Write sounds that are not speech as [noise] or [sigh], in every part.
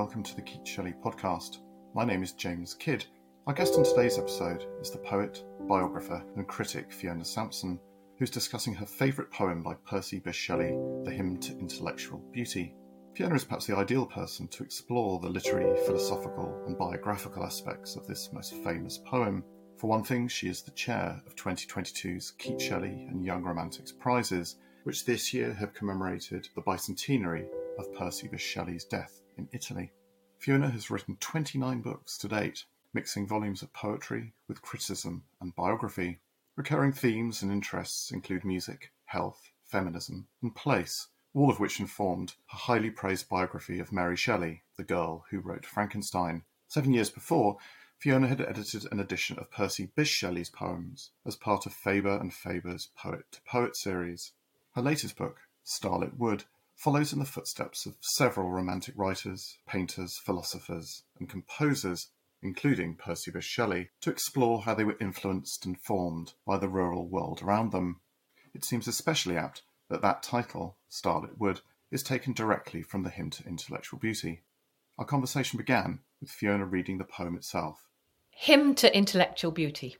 welcome to the Keats Shelley podcast. My name is James Kidd. Our guest on today's episode is the poet, biographer, and critic Fiona Sampson, who's discussing her favourite poem by Percy Bysshe Shelley, The Hymn to Intellectual Beauty. Fiona is perhaps the ideal person to explore the literary, philosophical, and biographical aspects of this most famous poem. For one thing, she is the chair of 2022's Keats Shelley and Young Romantics Prizes, which this year have commemorated the bicentenary of Percy Bysshe Shelley's death in Italy. Fiona has written 29 books to date, mixing volumes of poetry with criticism and biography. Recurring themes and interests include music, health, feminism, and place, all of which informed her highly praised biography of Mary Shelley, the girl who wrote Frankenstein. Seven years before, Fiona had edited an edition of Percy Bysshe Shelley's poems as part of Faber and Faber's Poet to Poet series. Her latest book, Starlight Wood, follows in the footsteps of several Romantic writers, painters, philosophers, and composers, including Percy Bysshe Shelley, to explore how they were influenced and formed by the rural world around them. It seems especially apt that that title, Starlight Wood, is taken directly from the hymn to intellectual beauty. Our conversation began with Fiona reading the poem itself. Hymn to Intellectual Beauty.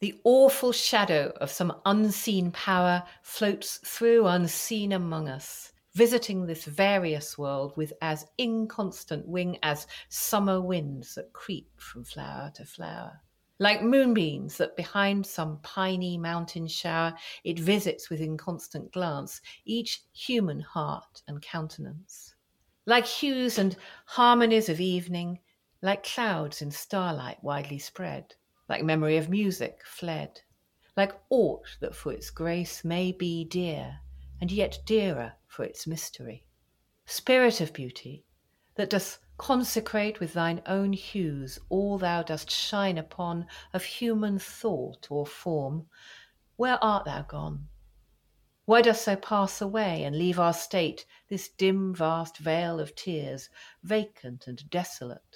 The awful shadow of some unseen power floats through unseen among us, visiting this various world with as inconstant wing as summer winds that creep from flower to flower. Like moonbeams that behind some piny mountain shower it visits with inconstant glance each human heart and countenance. Like hues and harmonies of evening, like clouds in starlight widely spread like memory of music fled, like aught that for its grace may be dear, and yet dearer for its mystery. Spirit of beauty, that dost consecrate with thine own hues all thou dost shine upon of human thought or form, where art thou gone? Why dost thou pass away and leave our state, this dim vast vale of tears, vacant and desolate?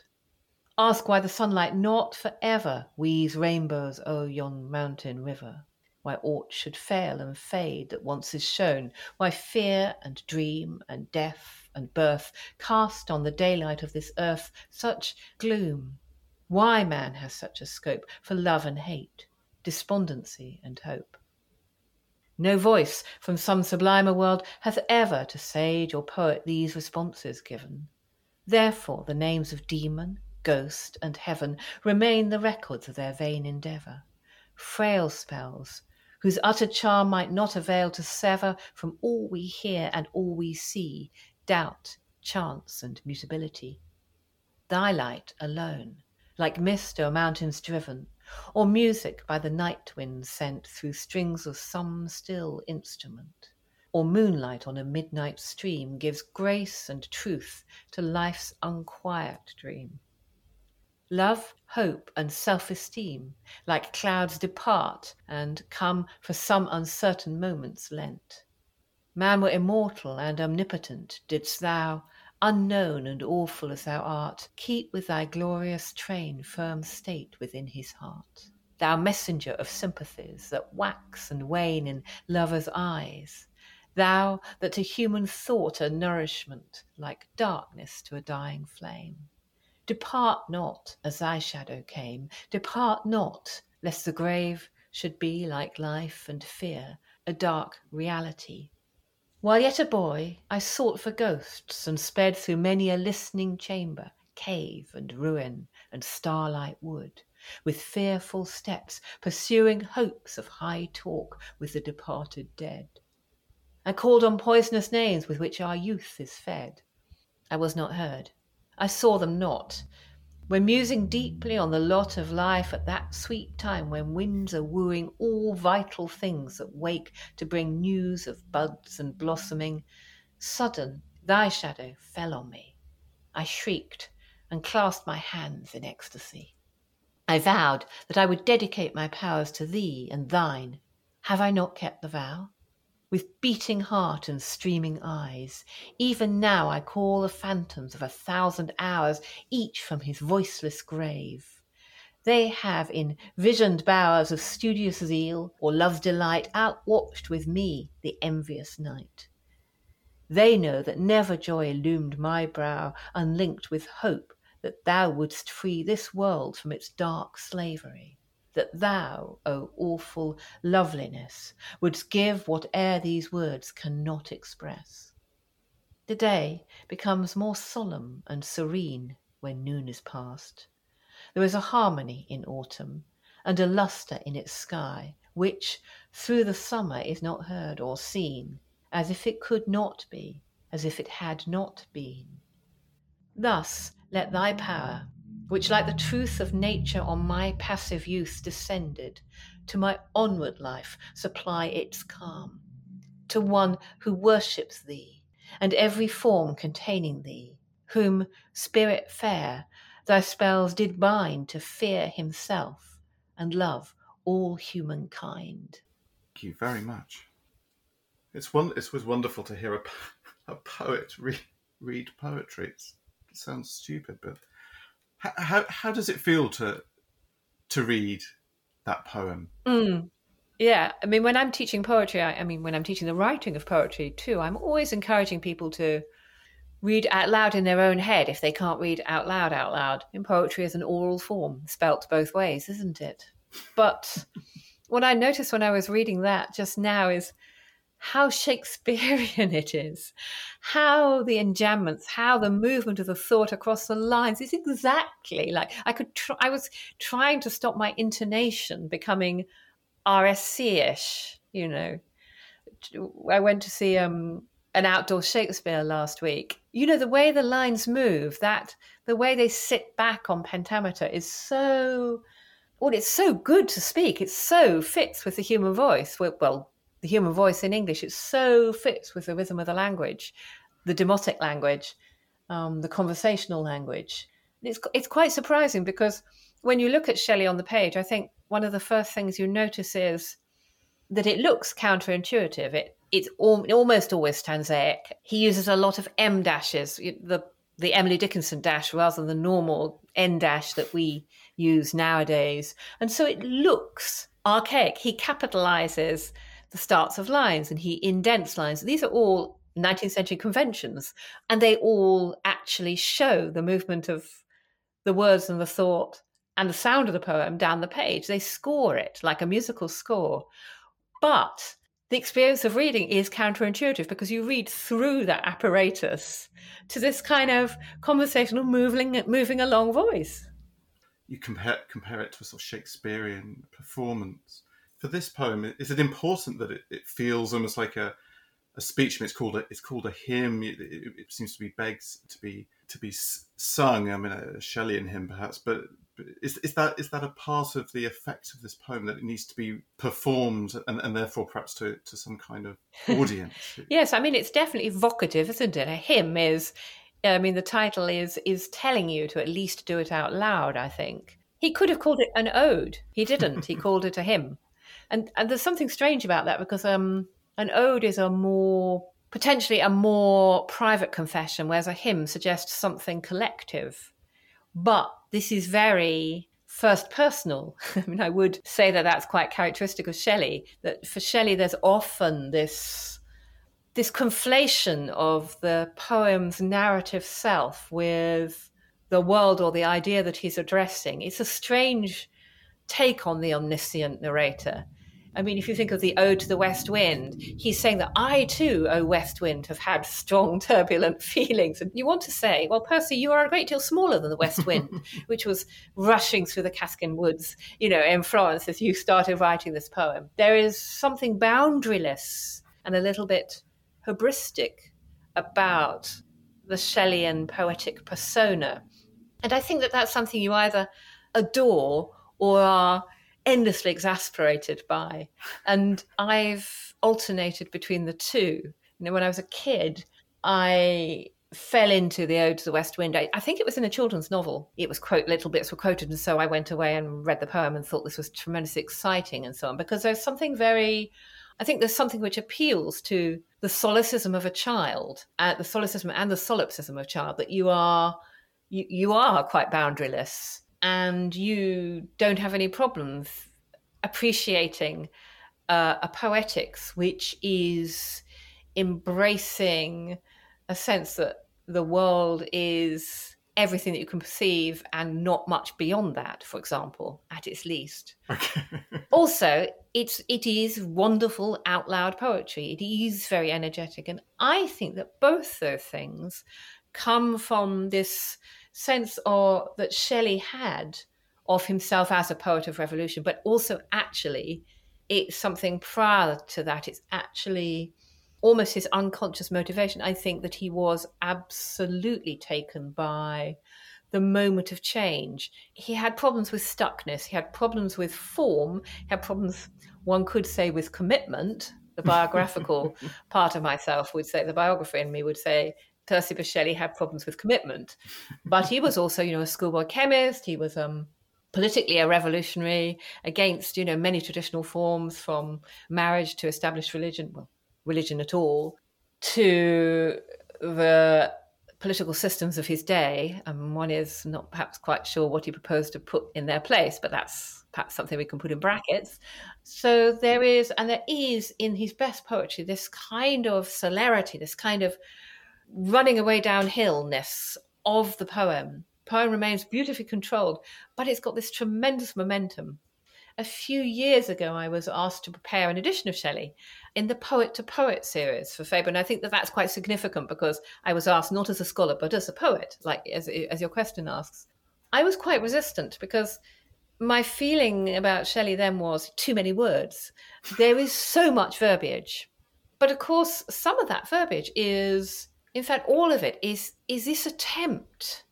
Ask why the sunlight not for ever weaves rainbows o'er yon mountain river. Why aught should fail and fade that once is shown. Why fear and dream and death and birth cast on the daylight of this earth such gloom. Why man has such a scope for love and hate, despondency and hope. No voice from some sublimer world hath ever to sage or poet these responses given. Therefore the names of demon, ghost, and heaven remain the records of their vain endeavour. Frail spells, whose utter charm might not avail to sever from all we hear and all we see doubt, chance, and mutability. Thy light alone, like mist o'er mountains driven, or music by the night wind sent through strings of some still instrument, or moonlight on a midnight stream, gives grace and truth to life's unquiet dream. Love, hope, and self esteem, like clouds, depart and come for some uncertain moments lent. Man were immortal and omnipotent, didst thou, unknown and awful as thou art, keep with thy glorious train firm state within his heart. Thou messenger of sympathies that wax and wane in lovers' eyes, thou that to human thought are nourishment, like darkness to a dying flame. Depart not as thy shadow came, depart not, lest the grave should be like life and fear, a dark reality. While yet a boy, I sought for ghosts and sped through many a listening chamber, cave and ruin and starlight wood, with fearful steps, pursuing hopes of high talk with the departed dead. I called on poisonous names with which our youth is fed. I was not heard. I saw them not. When musing deeply on the lot of life at that sweet time when winds are wooing all vital things that wake to bring news of buds and blossoming, sudden thy shadow fell on me. I shrieked and clasped my hands in ecstasy. I vowed that I would dedicate my powers to thee and thine. Have I not kept the vow? With beating heart and streaming eyes. Even now I call the phantoms of a thousand hours, each from his voiceless grave. They have in visioned bowers of studious zeal or love's delight outwatched with me the envious night. They know that never joy illumined my brow, unlinked with hope that thou wouldst free this world from its dark slavery. That thou, O awful loveliness, wouldst give whate'er these words cannot express. The day becomes more solemn and serene when noon is past. There is a harmony in autumn, and a lustre in its sky, which through the summer is not heard or seen, as if it could not be, as if it had not been. Thus let thy power, which like the truth of nature on my passive youth descended, to my onward life supply its calm, to one who worships thee, and every form containing thee, whom, spirit fair, thy spells did bind to fear himself and love all humankind. Thank you very much. It's one. It was wonderful to hear a, [laughs] a poet read, read poetry. It sounds stupid, but how, how, does it feel to to read that poem? Mm. Yeah, I mean, when I'm teaching poetry, I, I mean, when I'm teaching the writing of poetry too, I'm always encouraging people to read out loud in their own head if they can't read out loud out loud. In poetry is an oral form, spelt both ways, isn't it? But [laughs] what I noticed when I was reading that just now is how Shakespearean [laughs] it is, how the enjambments, how the movement of the thought across the lines is exactly like I could. Try, I was trying to stop my intonation becoming RSC-ish. You know, I went to see um, an outdoor Shakespeare last week. You know, the way the lines move, that the way they sit back on pentameter is so well, it's so good to speak. It so fits with the human voice. Well, the human voice in English, it so fits with the rhythm of the language, the demotic language, um, the conversational language. It's it's quite surprising because when you look at Shelley on the page, I think one of the first things you notice is that it looks counterintuitive. It it's almost always stanzaic. He uses a lot of M dashes, the the Emily Dickinson dash rather than the normal N dash that we use nowadays, and so it looks archaic. He capitalizes the starts of lines and he indents lines. These are all 19th century conventions, and they all actually show the movement of the words and the thought and the sound of the poem down the page. They score it like a musical score. But the experience of reading is counterintuitive because you read through that apparatus to this kind of conversational moving moving along voice. You compare compare it to a sort of Shakespearean performance. For this poem, is it important that it, it feels almost like a, a speech? I mean, it's called a it's called a hymn. It, it, it seems to be begs to be to be sung. I mean, a Shelleyan hymn perhaps, but is, is that is that a part of the effect of this poem that it needs to be performed and, and therefore perhaps to, to some kind of [laughs] audience? yes, I mean it's definitely evocative, isn't it? A hymn is, I mean the title is is telling you to at least do it out loud. I think he could have called it an ode. He didn't. he [laughs] called it a hymn, and and there's something strange about that because um an ode is a more potentially a more private confession, whereas a hymn suggests something collective. But this is very first personal. [laughs] I mean, I would say that that's quite characteristic of Shelley. That for Shelley, there's often this this conflation of the poem's narrative self with the world or the idea that he's addressing. It's a strange take on the omniscient narrator. I mean, if you think of the Ode to the West Wind, he's saying that I too, O West Wind, have had strong, [laughs] turbulent feelings. And you want to say, well, Percy, you are a great deal smaller than the West Wind, [laughs] which was rushing through the Cascine woods, you know, in Florence as you started writing this poem. There is something boundaryless and a little bit hubristic about the Shelleyan poetic persona. And I think that that's something you either adore or are endlessly exasperated by. And I've alternated between the two. You know, when I was a kid, I fell into the Ode to the West Wind. I, I, think it was in a children's novel. It was quote little bits were quoted, and so I went away and read the poem and thought this was tremendously exciting and so on. Because there's something very, I think there's something which appeals to the solicism of a child, uh, the solicism and the solipsism of a child that you are, you, you are quite boundaryless and you don't have any problems appreciating uh, a poetics which is embracing a sense that the world is everything that you can perceive and not much beyond that for example at its least. Okay. [laughs] also it's it is wonderful out loud poetry. It is very energetic. And i think that both those things come from this sense or that shelley had of himself as a poet of revolution but also actually it's something prior to that it's actually almost his unconscious motivation, I think that he was absolutely taken by the moment of change. He had problems with stuckness, he had problems with form, he had problems, one could say, with commitment. The biographical [laughs] part of myself would say, the biographer in me would say, Percy Shelley had problems with commitment. But he was also, you know, a schoolboy chemist. He was um, politically a revolutionary against, you know, many traditional forms from marriage to established religion. Well, religion at all to the political systems of his day. And one is not perhaps quite sure what he proposed to put in their place, but that's perhaps something we can put in brackets. So there is, and there is in his best poetry, this kind of celerity, this kind of running away downhillness of the poem. Poem remains beautifully controlled, but it's got this tremendous momentum. A few years ago, I was asked to prepare an edition of Shelley, in the Poet to Poet series for Faber. And I think that that's quite significant because I was asked not as a scholar, but as a poet, like as, as your question asks. I was quite resistant because my feeling about Shelley then was too many words. There is so much verbiage. But of course, some of that verbiage is, in fact, all of it is, is this attempt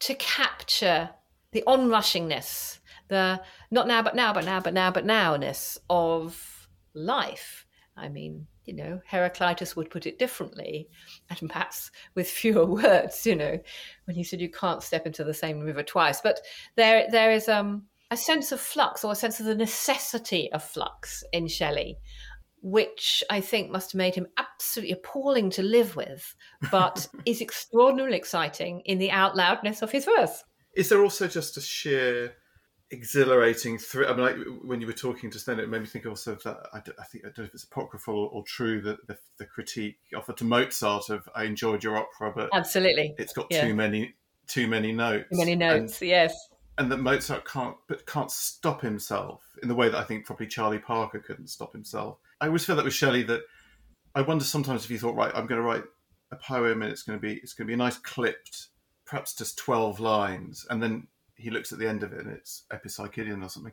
to capture the onrushingness, the not now, but now, but now, but now, but nowness of life. I mean, you know, Heraclitus would put it differently, and perhaps with fewer [laughs] words, you know, when he said you can't step into the same river twice. But there, there is um, a sense of flux or a sense of the necessity of flux in Shelley, which I think must have made him absolutely appalling to live with, but [laughs] is extraordinarily exciting in the out loudness of his verse. Is there also just a sheer exhilarating thrill. I mean, like, when you were talking just then, it made me think also of that. I, I think I don't know if it's apocryphal or, true that the, the, critique offered to Mozart of "I enjoyed your opera, but absolutely, it's got yeah. too many too many notes. Too many notes, and, yes. And that Mozart can't but can't stop himself in the way that I think probably Charlie Parker couldn't stop himself. I always feel that with Shelley that I wonder sometimes if you thought, right, I'm going to write a poem and it's going to be it's going to be a nice clipped, perhaps just twelve lines, and then he looks at the end of it and it's Epipsychidion or something.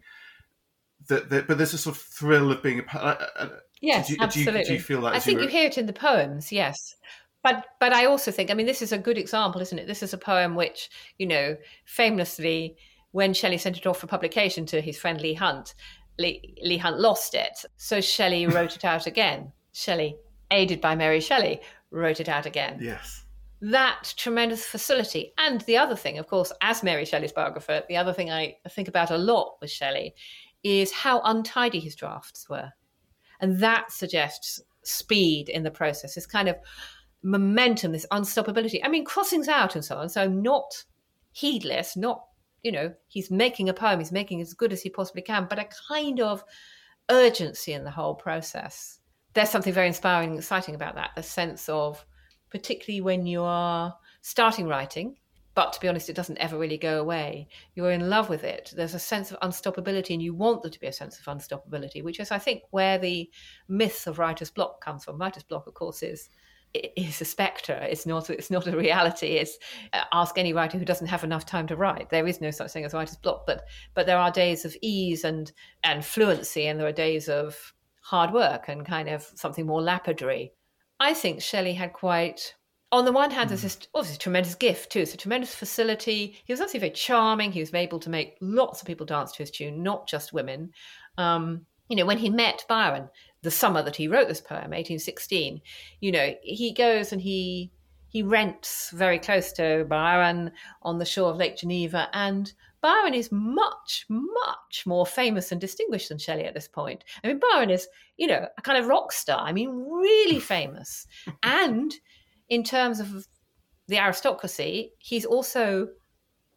That, that, but there's a sort of thrill of being a. Uh, uh, yes, you, absolutely. Do you, do you, feel that? I think you, were... you hear it in the poems. Yes, but but I also think I mean this is a good example, isn't it? This is a poem which you know famously when Shelley sent it off for publication to his friend Leigh Hunt, Leigh, Leigh Hunt lost it, so Shelley [laughs] wrote it out again. Shelley, aided by Mary Shelley, wrote it out again. Yes that tremendous facility. And the other thing, of course, as Mary Shelley's biographer, the other thing I think about a lot with Shelley is how untidy his drafts were. And that suggests speed in the process, this kind of momentum, this unstoppability. I mean, crossings out and so on. So, not heedless, not, you know, he's making a poem, he's making as good as he possibly can, but a kind of urgency in the whole process. There's something very inspiring and exciting about that, the sense of particularly when you are starting writing. But to be honest, it doesn't ever really go away. You're in love with it. There's a sense of unstoppability, and you want there to be a sense of unstoppability, which is, I think, where the myth of writer's block comes from. Writer's block, of course, is is a spectre. It's not. It's not a reality. It's uh, ask any writer who doesn't have enough time to write. There is no such thing as writer's block. But but there are days of ease and and fluency, and there are days of hard work and kind of something more lapidary. I think Shelley had quite on the one hand, mm. there's this obviously tremendous gift too. It's a tremendous facility. He was actually very charming. He was able to make lots of people dance to his tune, not just women. Um, you know, when he met Byron, the summer that he wrote this poem, 1816, you know, he goes and he he rents very close to Byron on the shore of Lake Geneva, and Byron is much, much more famous and distinguished than Shelley at this point. I mean, Byron is, you know, a kind of rock star. I mean, really famous. [laughs] and in terms of the aristocracy, he's also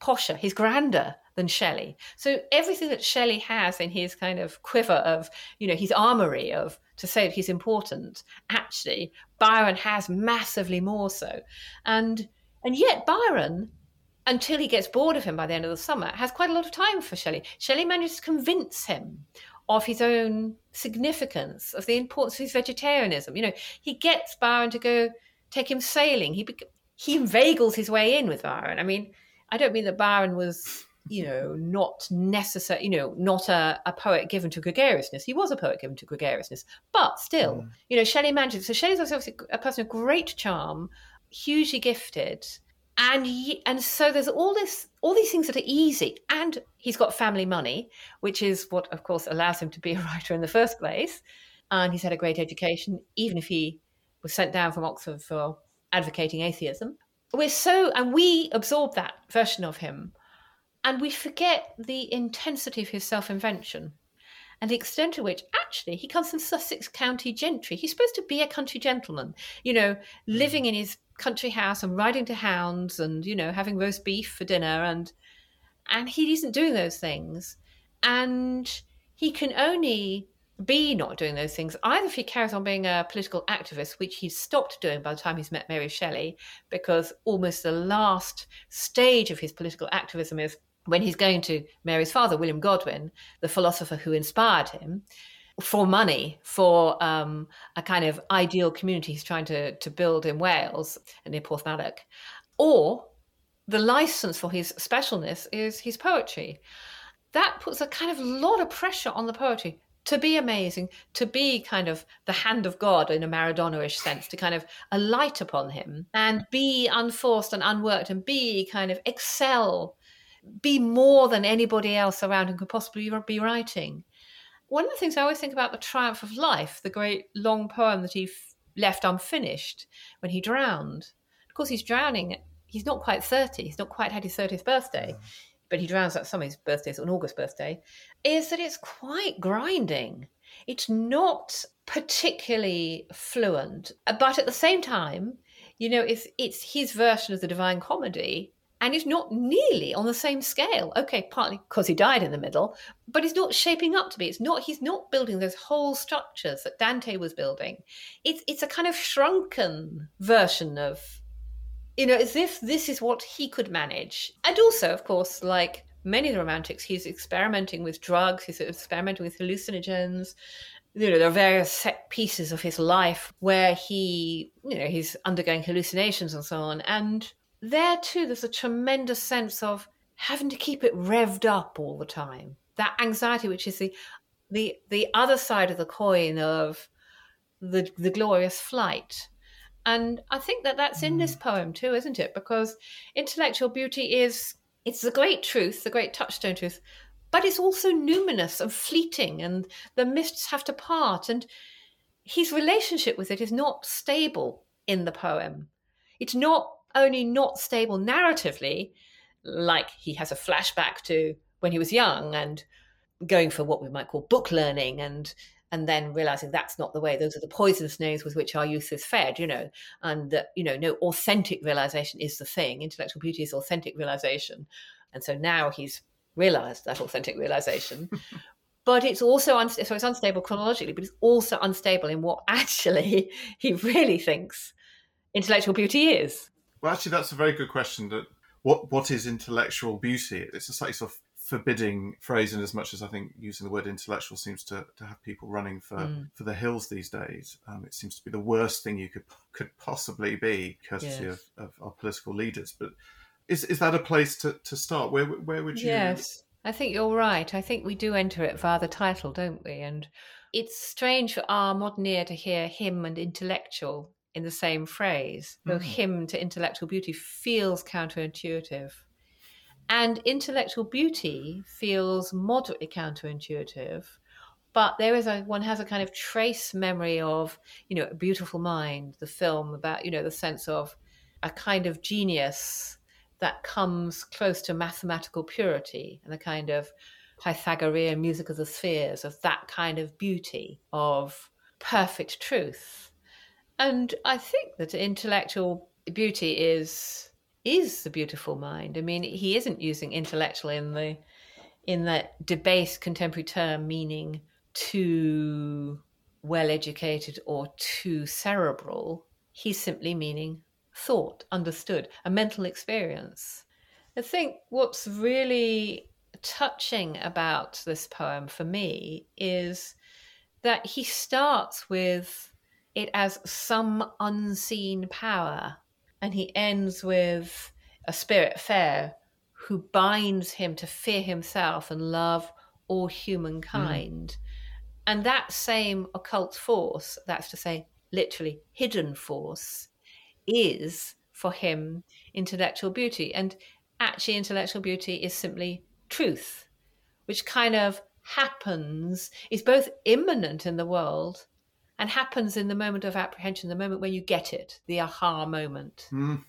posher, he's grander than Shelley. So everything that Shelley has in his kind of quiver of, you know, his armory of to say that he's important, actually, Byron has massively more so. And and yet Byron, until he gets bored of him by the end of the summer, has quite a lot of time for Shelley. Shelley manages to convince him of his own significance, of the importance of his vegetarianism. You know, he gets Byron to go take him sailing. He he inveigles his way in with Byron. I mean, I don't mean that Byron was, you know, not necessary, you know, not a, a poet given to gregariousness. He was a poet given to gregariousness, but still, mm. you know, Shelley manages. So Shelley's obviously a person of great charm, hugely gifted, and he, and so there's all this, all these things that are easy, and he's got family money, which is what, of course, allows him to be [laughs] a writer in the first place. And he's had a great education, even if he was sent down from Oxford for advocating atheism. We're so, and we absorb that version of him, and we forget the intensity of his self invention and the extent to which actually he comes from Sussex County gentry. He's supposed to be a country gentleman, you know, hmm. living in his country house and riding to hounds and, you know, having roast beef for dinner and and he isn't doing those things. And he can only be not doing those things, either if he carries on being a political activist, which he's stopped doing by the time he's met Mary Shelley, because almost the last stage of his political activism is when he's going to Mary's father, William Godwin, the philosopher who inspired him, for money for um, a kind of ideal community he's trying to, to build in Wales near Porthmadog. Or the license for his specialness is his poetry. That puts a kind of lot of pressure on the poetry to be amazing, to be kind of the hand of God in a Maradona-ish sense, to kind of alight upon him and be unforced and unworked and be kind of excel, be more than anybody else around him could possibly be writing. One of the things I always think about the triumph of life, the great long poem that he f- left unfinished when he drowned. Of course, he's drowning. He's not quite 30. He's not quite had his 30th birthday mm. But he drowns at some of his birthdays, on August birthday, is that it's quite grinding. It's not particularly fluent, uh, but at the same time, you know, it's it's his version of the Divine Comedy, and it's not nearly on the same scale. Okay, partly because he died in the middle, but it's not shaping up to be. It's not. He's not building those whole structures that Dante was building. It's it's a kind of shrunken version of you know, as if this is what he could manage. And also, of course, like many of the romantics, he's experimenting with drugs, he's experimenting with hallucinogens. You know, there are various set pieces of his life where he, you know, he's undergoing hallucinations and so on. And there too, there's a tremendous sense of having to keep it revved up all the time. That anxiety, which is the the the other side of the coin of the the glorious flight and I think that that's in this mm. poem too, isn't it? Because intellectual beauty is it's the great truth, the great touchstone truth, but it's also numinous and fleeting, and the mists have to part. And his relationship with it is not stable in the poem. It's not only not stable narratively, like he has a flashback to when he was young and going for what we might call book learning and and then realizing that's not the way those are the poisonous snails with which our youth is fed you know and that you know no authentic realization is the thing. Intellectual beauty is authentic realization. And so now he's realized that authentic realization. [laughs] But it's also unstable so it's unstable chronologically but it's also unstable in what [laughs] actually he really thinks intellectual beauty is. Well actually that's a very good question that what what is intellectual beauty? It's a slightly sort of forbidding phrase in as much as I think using the word intellectual seems to, to have people running for, mm. for the hills these days. Um, it seems to be the worst thing you could could possibly be, courtesy yes. of, of our political leaders. But is is that a place to, to start? Where where would you? Yes, I think you're right. I think we do enter it via the title, don't we? And it's strange for our modern ear to hear hymn and intellectual in the same phrase. Mm. Though hymn to intellectual beauty feels counterintuitive. And intellectual beauty feels moderately counterintuitive, but there is a one has a kind of trace memory of you know a beautiful mind, the film about you know the sense of a kind of genius that comes close to mathematical purity and the kind of Pythagorean music of the spheres of that kind of beauty of perfect truth. And I think that intellectual beauty is is the beautiful mind. I mean, he isn't using intellectual in the in that debased contemporary term, meaning too well educated or too cerebral. He's simply meaning thought, understood, a mental experience. I think what's really touching about this poem for me is that he starts with it as some unseen power and he ends with a spirit fair who binds him to fear himself and love all humankind. Mm. And that same occult force, that's to say, literally hidden force, is for him intellectual beauty. And actually, intellectual beauty is simply truth, which kind of happens, is both immanent in the world and happens in the moment of apprehension, the moment where you get it, the aha moment. Mm.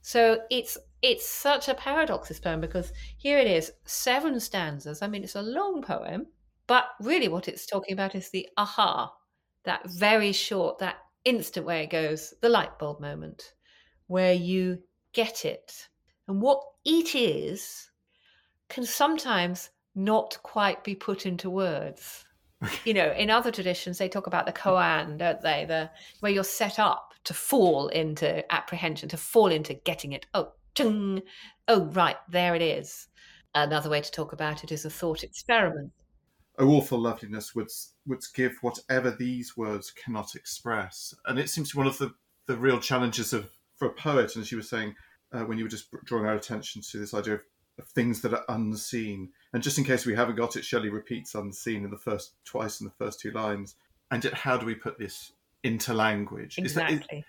So it's it's such a paradox this poem because here it is, seven stanzas. I mean, it's a long poem, but really what it's talking about is the aha, that very short, that instant where it goes, the light bulb moment, where you get it. And what it is can sometimes not quite be put into words you know, in other traditions, they talk about the koan, don't they? The where you're set up to fall into apprehension, to fall into getting it. Oh, chung, oh, right, there it is. Another way to talk about it is a thought experiment. Oh, awful loveliness would would give whatever these words cannot express, and it seems to be one of the the real challenges of for a poet. And as you were saying, uh, when you were just drawing our attention to this idea of of things that are unseen. And just in case we haven't got it, Shelley repeats unseen in the first twice in the first two lines. And yet, how do we put this into language? Exactly. That, it,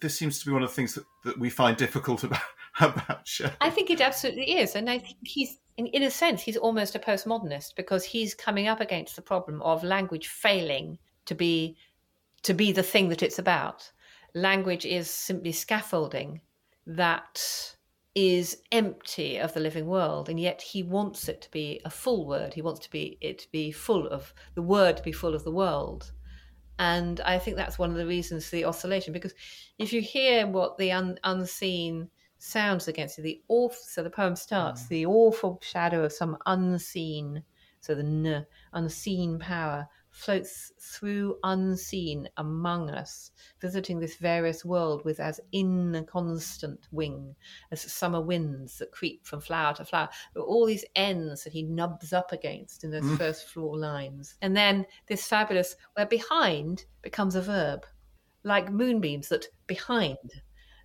this seems to be one of the things that, that we find difficult [laughs] about about Shelley. I think it absolutely is, and I think he's, in, in a sense, he's almost a postmodernist because he's coming up against the problem of language failing to be to be the thing that it's about. Language is simply scaffolding that is empty of the living world and yet he wants it to be a full word he wants to be it to be full of the word to be full of the world and i think that's one of the reasons for the oscillation because if you hear what the un- unseen sounds against you the awful so the poem starts mm. the awful shadow of some unseen so the n unseen power floats through unseen among us, visiting this various world with as inconstant wing as summer winds that creep from flower to flower. all these ends that he nubs up against in those mm. first floor lines. And then this fabulous, where behind becomes a verb, like moonbeams that behind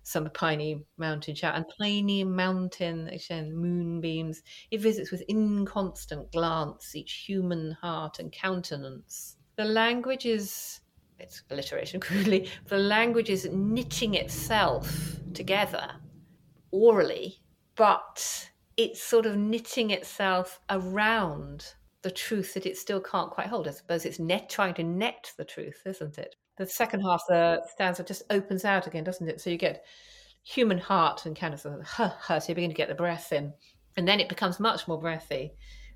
some piney mountain shout and piney mountain again moonbeams it visits with inconstant glance each human heart and countenance the language is it's alliteration [laughs] crudely the language is knitting itself together orally but it's sort of knitting itself around the truth that it still can't quite hold. I suppose it's net trying to net the truth, isn't it? The second half the stanza just opens out again, doesn't it? So you get human heart and kind of of huh, huh, so you begin to get the breath in. And then it becomes much more breathy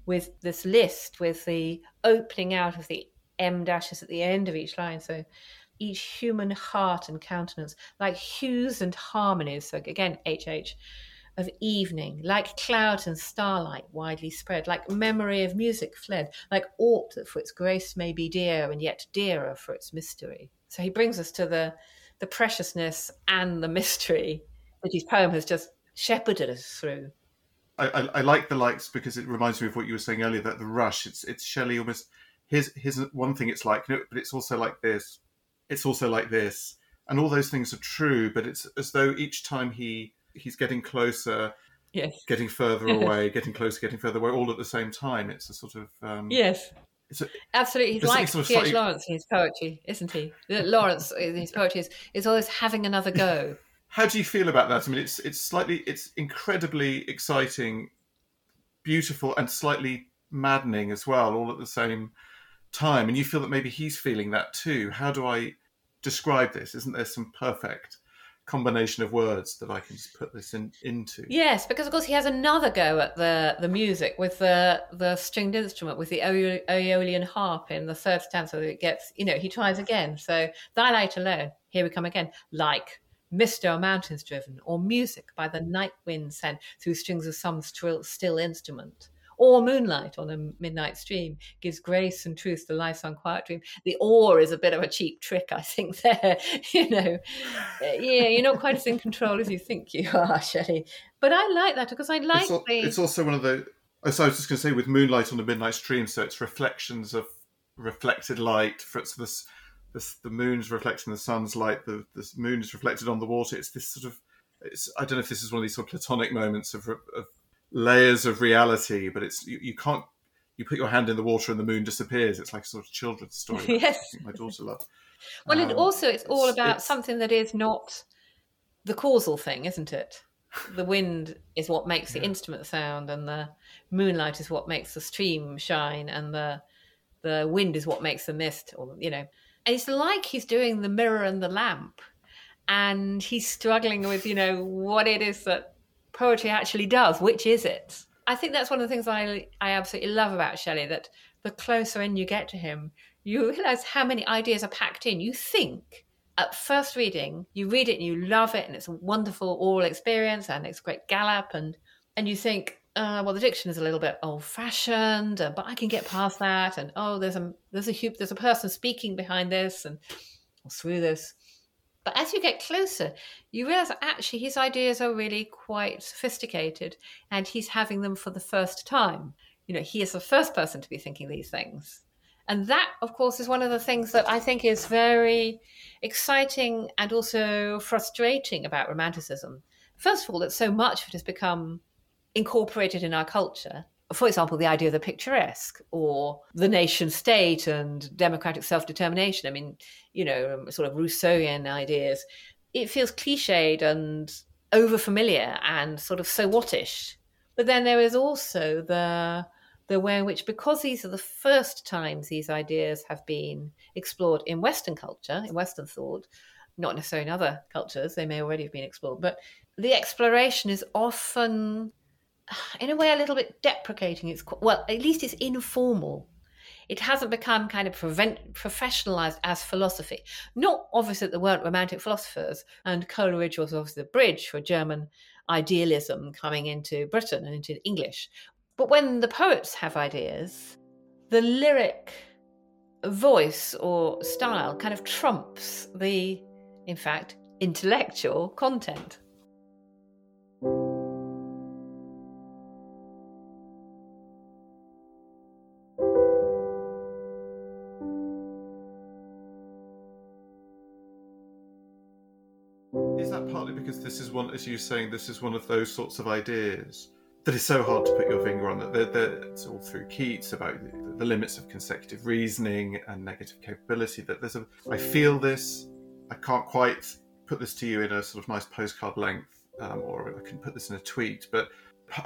with this list, with the opening out of the M dashes at the end of each line. So each human heart and countenance, like hues and harmonies. So again, HH of evening, like cloud and starlight widely spread, like memory of music fled, like aught that for its grace may be dear and yet dearer for its mystery. So he brings us to the the preciousness and the mystery that his poem has just shepherded us through. I, I, I, like the likes because it reminds me of what you were saying earlier that the rush. It's it's Shelley almost. Here's here's one thing. It's like, but it's also like this. It's also like this, and all those things are true. But it's as though each time he he's getting closer, yes, getting further [laughs] away, getting closer, getting further away, all at the same time. It's a sort of um, yes. A, Absolutely, he's like sort of D.H. Lawrence in his poetry, isn't he? Lawrence [laughs] in his poetry is, is always having another go. How do you feel about that? I mean, it's it's slightly, it's incredibly exciting, beautiful, and slightly maddening as well, all at the same time. And you feel that maybe he's feeling that too. How do I describe this? Isn't there some perfect combination of words that I can just put this in into. Yes, because of course he has another go at the the music with the the stringed instrument with the Aeolian harp in the third stanza. It gets you know he tries again. So thy light alone. Here we come again. Like mist o'er mountains driven, or music by the night wind sent through strings of some still, still instrument or moonlight on a midnight stream gives grace and truth to life's unquiet dream. The or is a bit of a cheap trick, I think. [laughs] There, you know, uh, yeah, you're not quite as in control as you think you [laughs] are, Shelley. But I like that because I like it's, al- the. it's also one of the. Oh, so I was just going to say with moonlight on a midnight stream, so it's reflections of reflected light. For it's this, this the moon's reflecting the sun's light. The the moon is reflected on the water. It's this sort of. It's, I don't know if this is one of these sort of platonic moments of, of layers of reality, but it's you, you can't you put your hand in the water and the moon disappears. It's like a sort of children's story. [laughs] yes, my daughter loved. Well, um, it also it's all about it's, something that is not the causal thing, isn't it? The wind is what makes the yeah. instrument sound, and the moonlight is what makes the stream shine, and the the wind is what makes the mist, or you know. And it's like he's doing the mirror and the lamp, and he's struggling with you know what it is that poetry actually does. Which is it? I think that's one of the things I I absolutely love about Shelley. That the closer in you get to him, you realize how many ideas are packed in. You think at first reading, you read it and you love it, and it's a wonderful oral experience, and it's a great gallop, and and you think, uh, well, the diction is a little bit old-fashioned, uh, but I can get past that. And oh, there's a there's a there's a person speaking behind this and through this. But as you get closer, you realize actually his ideas are really quite sophisticated and he's having them for the first time. You know, he is the first person to be thinking these things. And that, of course, is one of the things that I think is very exciting and also frustrating about Romanticism. First of all, that so much of it has become incorporated in our culture for example, the idea of the picturesque or the nation state and democratic self determination. I mean, you know, um, sort of Rousseauian ideas. It feels cliched and over familiar and sort of so whatish. But then there is also the the way in which, because these are the first times these ideas have been explored in Western culture, in Western thought, not necessarily in other cultures, they may already have been explored, but the exploration is often [sighs] in a way a little bit deprecating. It's well, at least it's informal. It hasn't become kind of prevent, professionalized as philosophy. Not obviously that there weren't romantic philosophers, and Coleridge was obviously the bridge for German idealism coming into Britain and into English. But when the poets have ideas, the lyric voice or style kind of trumps the, in fact, intellectual content. This is one, as you're saying, this is one of those sorts of ideas that is so hard to put your finger on. That they're, they're, it's all through Keats about the, the, limits of consecutive reasoning and negative capability. That there's a, I feel this. I can't quite put this to you in a sort of nice postcard length, um, or I can put this in a tweet, but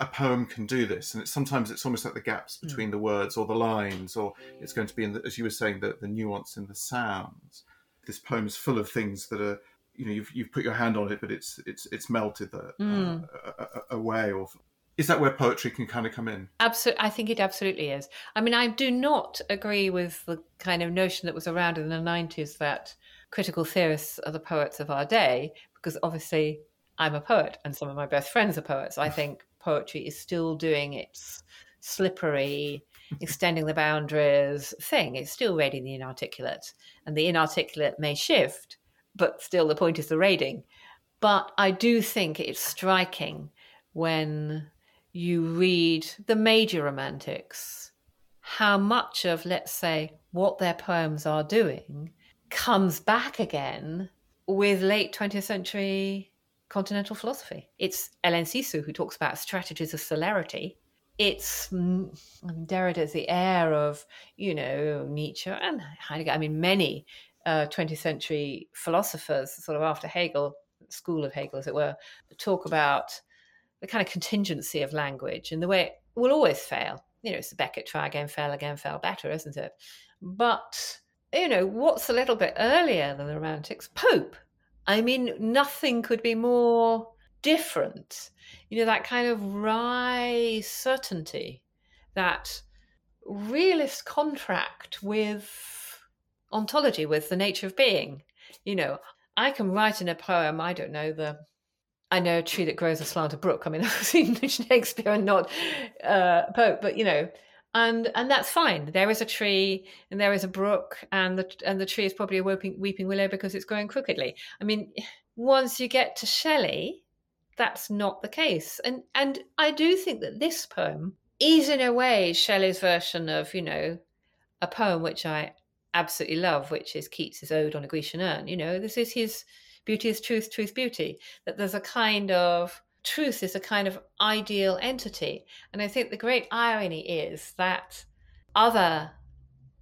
a poem can do this and it's sometimes it's almost like the gaps hmm. between mm. the words or the lines or it's going to be in the, as you were saying the, the nuance in the sounds this poem is full of things that are you know you've, you've put your hand on it but it's it's it's melted the, mm. uh, away or is that where poetry can kind of come in? Absolutely i think it absolutely is. I mean i do not agree with the kind of notion that was around in the 90s that critical theorists are the poets of our day because obviously i'm a poet and some of my best friends are poets. I think [laughs] poetry is still doing its slippery extending the boundaries thing. It's still reading the inarticulate and the inarticulate may shift but still the point is the raiding. But I do think it's striking when you read the major romantics how much of, let's say, what their poems are doing comes back again with late 20th century continental philosophy. It's Hélène Cixous who talks about strategies of celerity. It's mm, Derrida's the heir of, you know, Nietzsche and Heidegger. I mean, many uh, 20th century philosophers, sort of after Hegel, school of Hegel, as it were, talk about the kind of contingency of language and the way it will always fail. You know, it's the Beckett try again, fail again, fail better, isn't it? But, you know, what's a little bit earlier than the Romantics? Pope. I mean, nothing could be more different. You know, that kind of wry certainty, that realist contract with ontology with the nature of being. You know, I can write in a poem, I don't know, the I know a tree that grows aslant a brook. I mean, [laughs] I've seen Shakespeare and not uh, Pope, but you know, and and that's fine. There is a tree and there is a brook, and the and the tree is probably a weeping, weeping willow because it's growing crookedly. I mean, once you get to Shelley, that's not the case, and and I do think that this poem is in a way Shelley's version of you know a poem which I absolutely love, which is Keats's Ode on a Grecian Urn. You know, this is his beauty is truth, truth, beauty. That there's a kind of truth is a kind of ideal entity. And I think the great irony is that other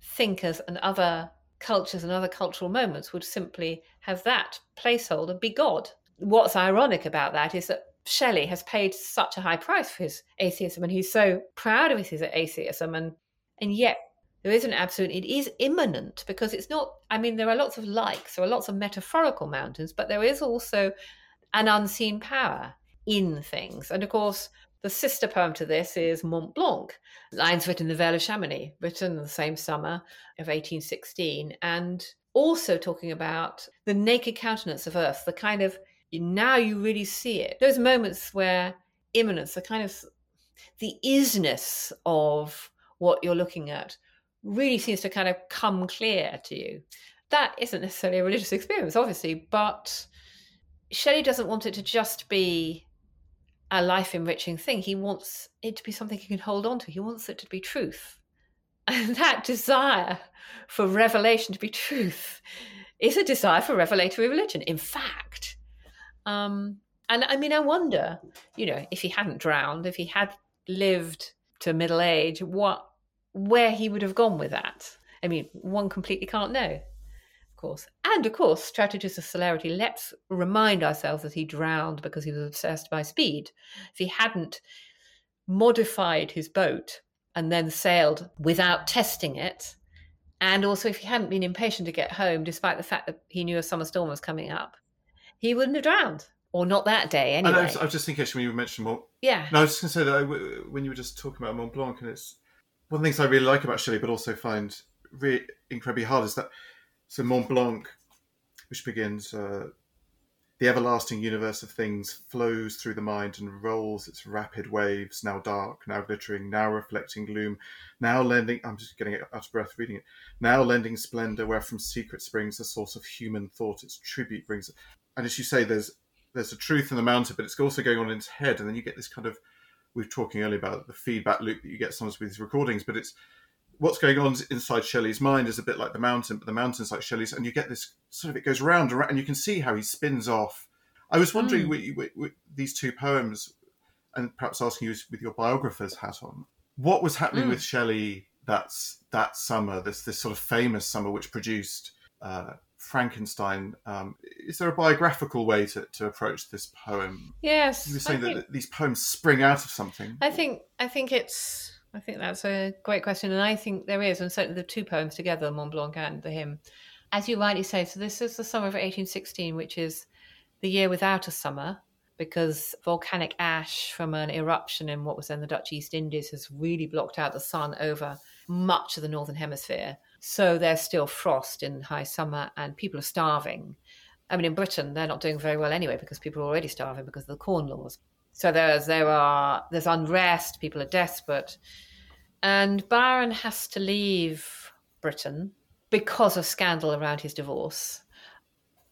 thinkers and other cultures and other cultural moments would simply have that placeholder be God. What's ironic about that is that Shelley has paid such a high price for his atheism and he's so proud of his atheism and and yet there is an absolute, it is immanent because it's not, I mean, there are lots of likes, there are lots of metaphorical mountains, but there is also an unseen power in things. And of course, the sister poem to this is Mont Blanc, lines written in the Vale of Chamonix, written the same summer of 1816, and also talking about the naked countenance of earth, the kind of, now you really see it. Those moments where immanence, the kind of, the isness of what you're looking at really seems to kind of come clear to you. That isn't necessarily a religious experience, obviously, but Shelley doesn't want it to just be a life enriching thing. He wants it to be something he can hold on to. He wants it to be truth. [laughs] And that desire for revelation to be truth is a desire for revelatory religion, in fact. Um, and I mean, I wonder, you know, if he hadn't drowned, if he had lived to middle age, what where he would have gone with that. I mean, one completely can't know, of course. And of course, strategist of celerity, let's remind ourselves that he drowned because he was obsessed by speed. If he hadn't modified his boat and then sailed without testing it, and also if he hadn't been impatient to get home, despite the fact that he knew a summer storm was coming up, he wouldn't have drowned. Or not that day, anyway. I, was, I was just thinking, actually, when you mentioned Mont... Yeah. No, I was just going to say that when you were just talking about Mont Blanc, and it's one of the things I really like about Shelley, but also find really incredibly hard, is that so Mont Blanc, which begins, uh, the everlasting universe of things flows through the mind and rolls its rapid waves, now dark, now glittering, now reflecting gloom, now lending. I'm just getting out of breath reading it. Now lending splendor, where from secret springs the source of human thought, its tribute brings. And as you say, there's there's a truth in the mountain, but it's also going on in its head, and then you get this kind of we were talking earlier about the feedback loop that you get sometimes with these recordings, but it's what's going on inside Shelley's mind is a bit like the mountain, but the mountain's like Shelley's, and you get this sort of it goes round and round, and you can see how he spins off. I was wondering mm. with, with, with, these two poems, and perhaps asking you with your biographer's hat on, what was happening mm. with Shelley that's that summer, this this sort of famous summer which produced uh, Frankenstein. Um, is there a biographical way to, to approach this poem? Yes, you were saying think, that these poems spring out of something. I think I think it's I think that's a great question, and I think there is, and certainly the two poems together, Mont Blanc and the hymn, as you rightly say. So this is the summer of 1816, which is the year without a summer, because volcanic ash from an eruption in what was then the Dutch East Indies has really blocked out the sun over much of the northern hemisphere. So there's still frost in high summer and people are starving. I mean, in Britain, they're not doing very well anyway because people are already starving because of the corn laws. So there's there are there's unrest. People are desperate, and Byron has to leave Britain because of scandal around his divorce,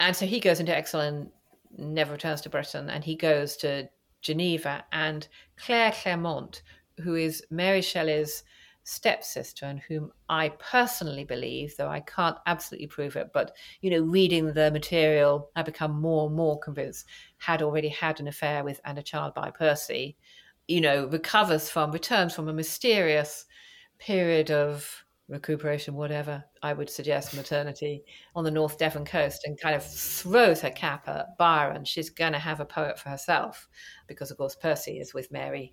and so he goes into exile and never returns to Britain. And he goes to Geneva, and Claire Clairmont, who is Mary Shelley's stepsister and whom I personally believe, though I can't absolutely prove it, but you know, reading the material, I become more and more convinced had already had an affair with and a child by Percy, you know, recovers from, returns from a mysterious period of recuperation, whatever I would suggest, maternity on the North Devon coast and kind of throws her cap at Byron. She's going to have a poet for herself because, of course, Percy is with Mary,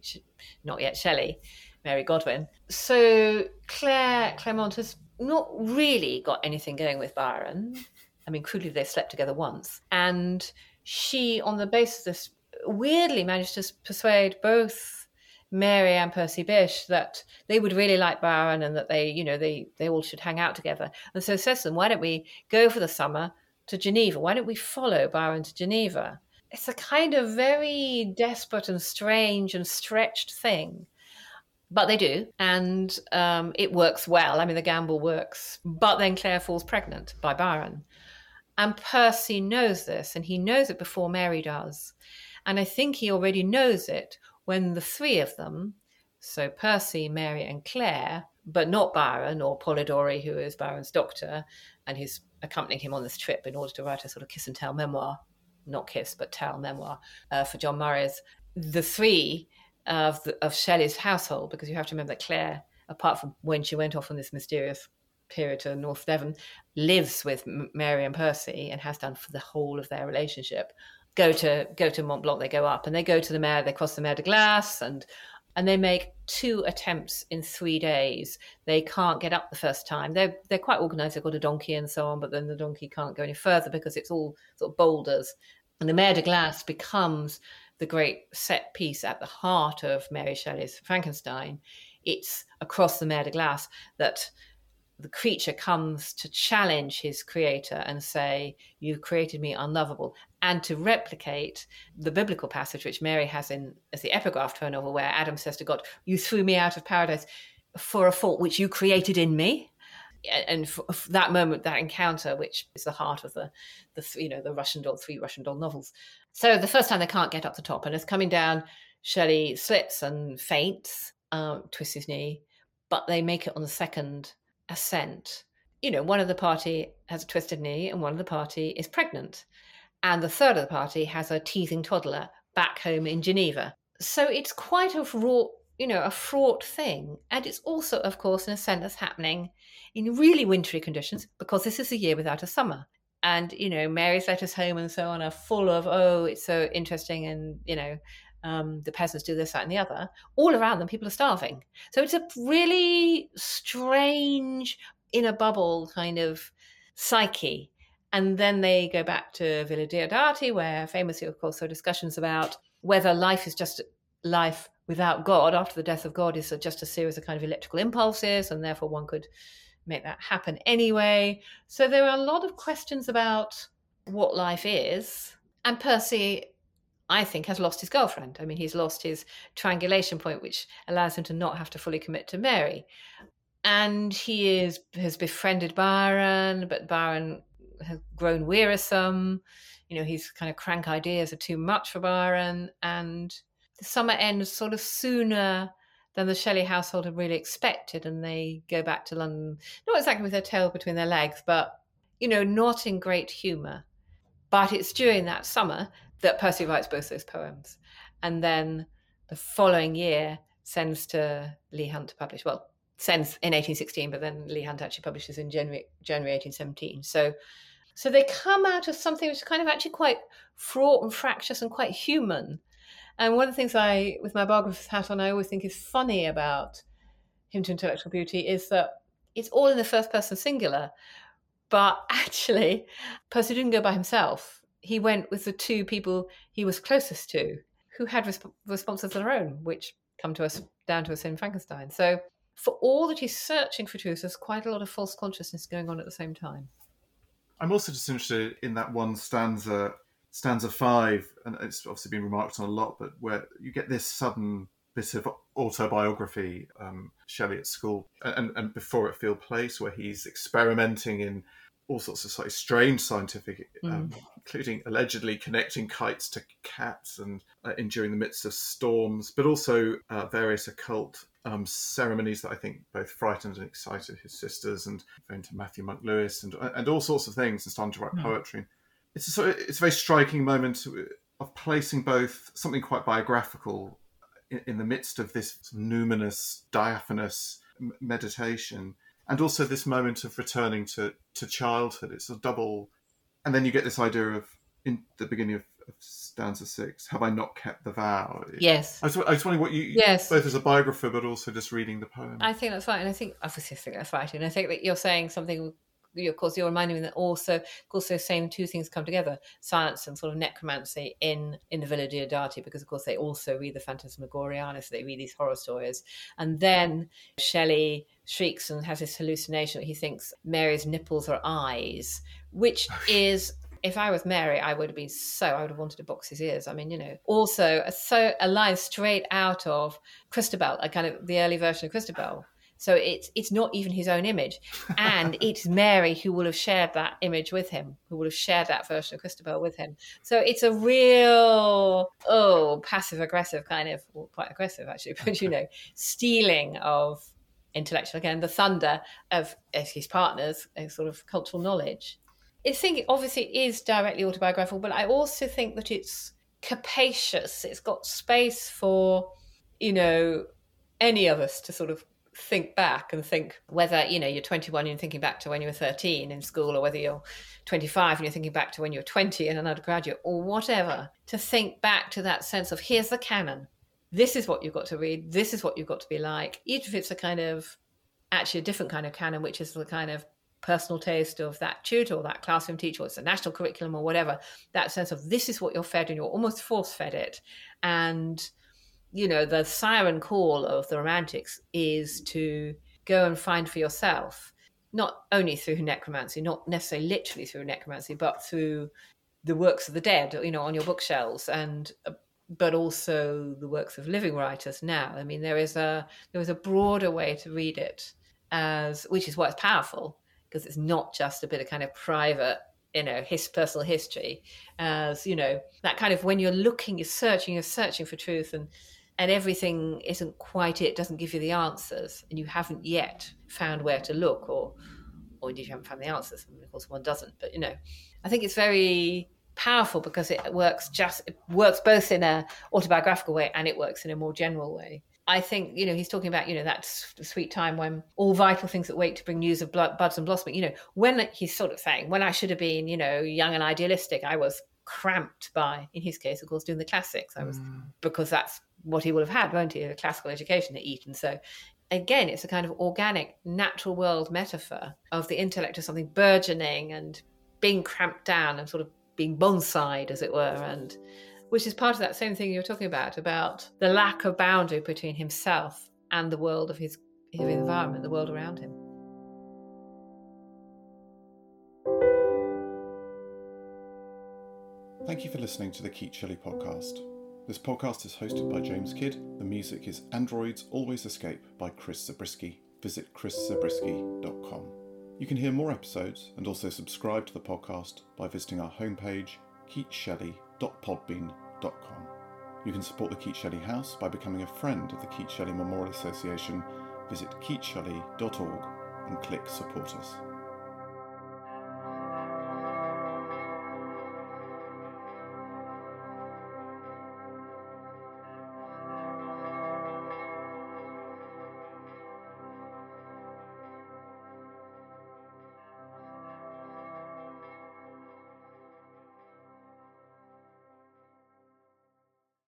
not yet Shelley. Mary Godwin. So Claire Clairmont has not really got anything going with Byron. I mean, crudely, they slept together once. And she, on the basis of this, weirdly managed to persuade both Mary and Percy Bysshe that they would really like Byron and that they, you know, they, they all should hang out together. And so says to them, why don't we go for the summer, to Geneva? Why don't we follow Byron to Geneva? It's a kind of very desperate and strange and stretched thing. But they do, and um, it works well. I mean, the gamble works. But then Claire falls pregnant by Byron. And Percy knows this, and he knows it before Mary does. And I think he already knows it when the three of them, so Percy, Mary, and Claire, but not Byron or Polidori, who is Byron's doctor and who's accompanying him on this trip in order to write a sort of kiss and tell memoir, not kiss, but tell memoir uh, for John Murray's. The three of, the, of Shelley's household, because you have to remember that Claire, apart from when she went off on this mysterious period to North Devon, lives with Mary and Percy and has done for the whole of their relationship. Go to go to Mont Blanc, they go up and they go to the Mer, they cross the Mer de Glace, and and they make two attempts in three days. They can't get up the first time. They're they're quite organised. They've got a donkey and so on, but then the donkey can't go any further because it's all sort of boulders. And the Mer de Glace becomes the great set piece at the heart of Mary Shelley's Frankenstein. It's across the Mer de Glace that the creature comes to challenge his creator and say, You've created me unlovable, and to replicate the biblical passage which Mary has in as the epigraph to her novel, where Adam says to God, You threw me out of paradise for a fault which you created in me and that moment, that encounter, which is the heart of the, the you know, the Russian doll, three Russian doll novels. So the first time they can't get up the top, and it's coming down, Shelley slips and faints, um, twists his knee, but they make it on the second ascent. You know, one of the party has a twisted knee, and one of the party is pregnant, and the third of the party has a teething toddler back home in Geneva. So it's quite a fraught, you know, a fraught thing, and it's also, of course, an ascent that's happening in really wintry conditions because this is a year without a summer. And, you know, Mary's letters home and so on are full of, oh, it's so interesting and, you know, um, the peasants do this, that, and the other. All around them, people are starving. So it's a really strange, in a bubble kind of psyche. And then they go back to Villa Diodati, where famously, of course, there are discussions about whether life is just life without God after the death of God is just a series of kind of electrical impulses, and therefore one could make that happen anyway. So there are a lot of questions about what life is. And Percy, I think, has lost his girlfriend. I mean, he's lost his triangulation point, which allows him to not have to fully commit to Mary. And he is has befriended Byron, but Byron has grown wearisome. You know, his kind of crank ideas are too much for Byron. And the summer ends sort of sooner than the Shelley household had really expected, and they go back to London, not exactly with their tail between their legs, but you know, not in great humour. But it's during that summer that Percy writes both those poems, and then the following year sends to Leigh Hunt to publish. Well, sends in 1816, but then Leigh Hunt actually publishes in January, January 1817. So, so they come out of something which is kind of actually quite fraught and fractious and quite human and one of the things I, with my biographer's hat on, I always think is funny about Hymn to Intellectual Beauty is that it's all in the first person singular. But [laughs] actually, Percy didn't go by himself. He went with the two people he was closest to, who had resp- responses of their own, which come to us down to us in Frankenstein. So, for all that he's searching for truth, there's quite a lot of false consciousness going on at the same time. I'm also just interested in that one stanza stanza five, and it's obviously been remarked on a lot, but where you get this sudden bit of autobiography, um, Shelley at school, and, and before at Field Place, where he's experimenting in all sorts of slightly strange scientific, um, mm. including allegedly connecting kites to cats and uh, enduring the midst of storms, but also uh, various occult um, ceremonies that I think both frightened and excited his sisters, and going to Matthew Monk Lewis and and all sorts of things, and starting to write mm. poetry it's a sort of, it's a very striking moment of placing both something quite biographical in, in the midst of this numinous, diaphanous meditation, and also this moment of returning to to childhood. It's a double, and then you get this idea of in the beginning of, of stanza six, "Have I not kept the vow?" Yes. I was, I was wondering what you, yes. both as a biographer, but also just reading the poem. I think that's right, and I think obviously I think that's right, and I think that you're saying something of course, you're reminding me that also, also saying two things come together: science and sort of necromancy in in the Villa Diodati, because of course they also read the Phantasmagoria, so they read these horror stories, and then Shelley shrieks and has this hallucination that he thinks Mary's nipples are eyes, which oh, is if I was Mary, I would have been so, I would have wanted to box his ears. I mean, you know, also a, so a line straight out of Christabel, a kind of the early version of Christabel. So it's it's not even his own image, and [laughs] it's Mary who will have shared that image with him, who will have shared that version of Christabel with him. So it's a real oh passive aggressive kind of, well, quite aggressive actually, [laughs] but you know, stealing of intellectual again the thunder of, his partners, a sort of cultural knowledge. I think it obviously is directly autobiographical, but I also think that it's capacious. It's got space for, you know, any of us to sort of think back and think whether, you know, you're 21 and you're thinking back to when you were 13 in school, or whether you're 25 and you're thinking back to when you were 20 and an undergraduate, or whatever, to think back to that sense of here's the canon. This is what you've got to read. This is what you've got to be like. each of it's a kind of actually a different kind of canon, which is the kind of personal taste of that tutor or that classroom teacher, or it's a national curriculum or whatever, that sense of this is what you're fed and you're almost force fed it. And, you know, the siren call of the romantics is to go and find for yourself, not only through necromancy, not necessarily literally through necromancy, but through the works of the dead, you know, on your bookshelves and uh, but also the works of living writers now. I mean, there is a there is a broader way to read it as which is why it's powerful because it's not just a bit of kind of private you know his personal history as you know that kind of when you're looking you're searching you're searching for truth and and everything isn't quite it doesn't give you the answers and you haven't yet found where to look or or indeed you haven't found the answers I mean, of course one doesn't but you know i think it's very powerful because it works just it works both in a autobiographical way and it works in a more general way I think, you know, he's talking about, you know, that sweet time when all vital things that wait to bring news of blood, buds and blossoming, you know, when he's sort of saying, when I should have been, you know, young and idealistic, I was cramped by, in his case, of course, doing the classics. I was, mm. because that's what he would have had, won't he? A classical education at Eton. So again, it's a kind of organic, natural world metaphor of the intellect as something burgeoning and being cramped down and sort of being bonsaied, as it were. And, which is part of that same thing you're talking about about the lack of boundary between himself and the world of his, his environment, the world around him. Thank you for listening to the Keats Shelley podcast. This podcast is hosted by James Kidd. The music is Androids Always Escape by Chris Zabriskie. Visit chriszabriskie.com. You can hear more episodes and also subscribe to the podcast by visiting our homepage, keatsshelley.com www.keats.podbean.com. You can support the Keats Shelley House by becoming a friend of the Keats Shelley Memorial Association. Visit keatsshelley.org and click Support Us.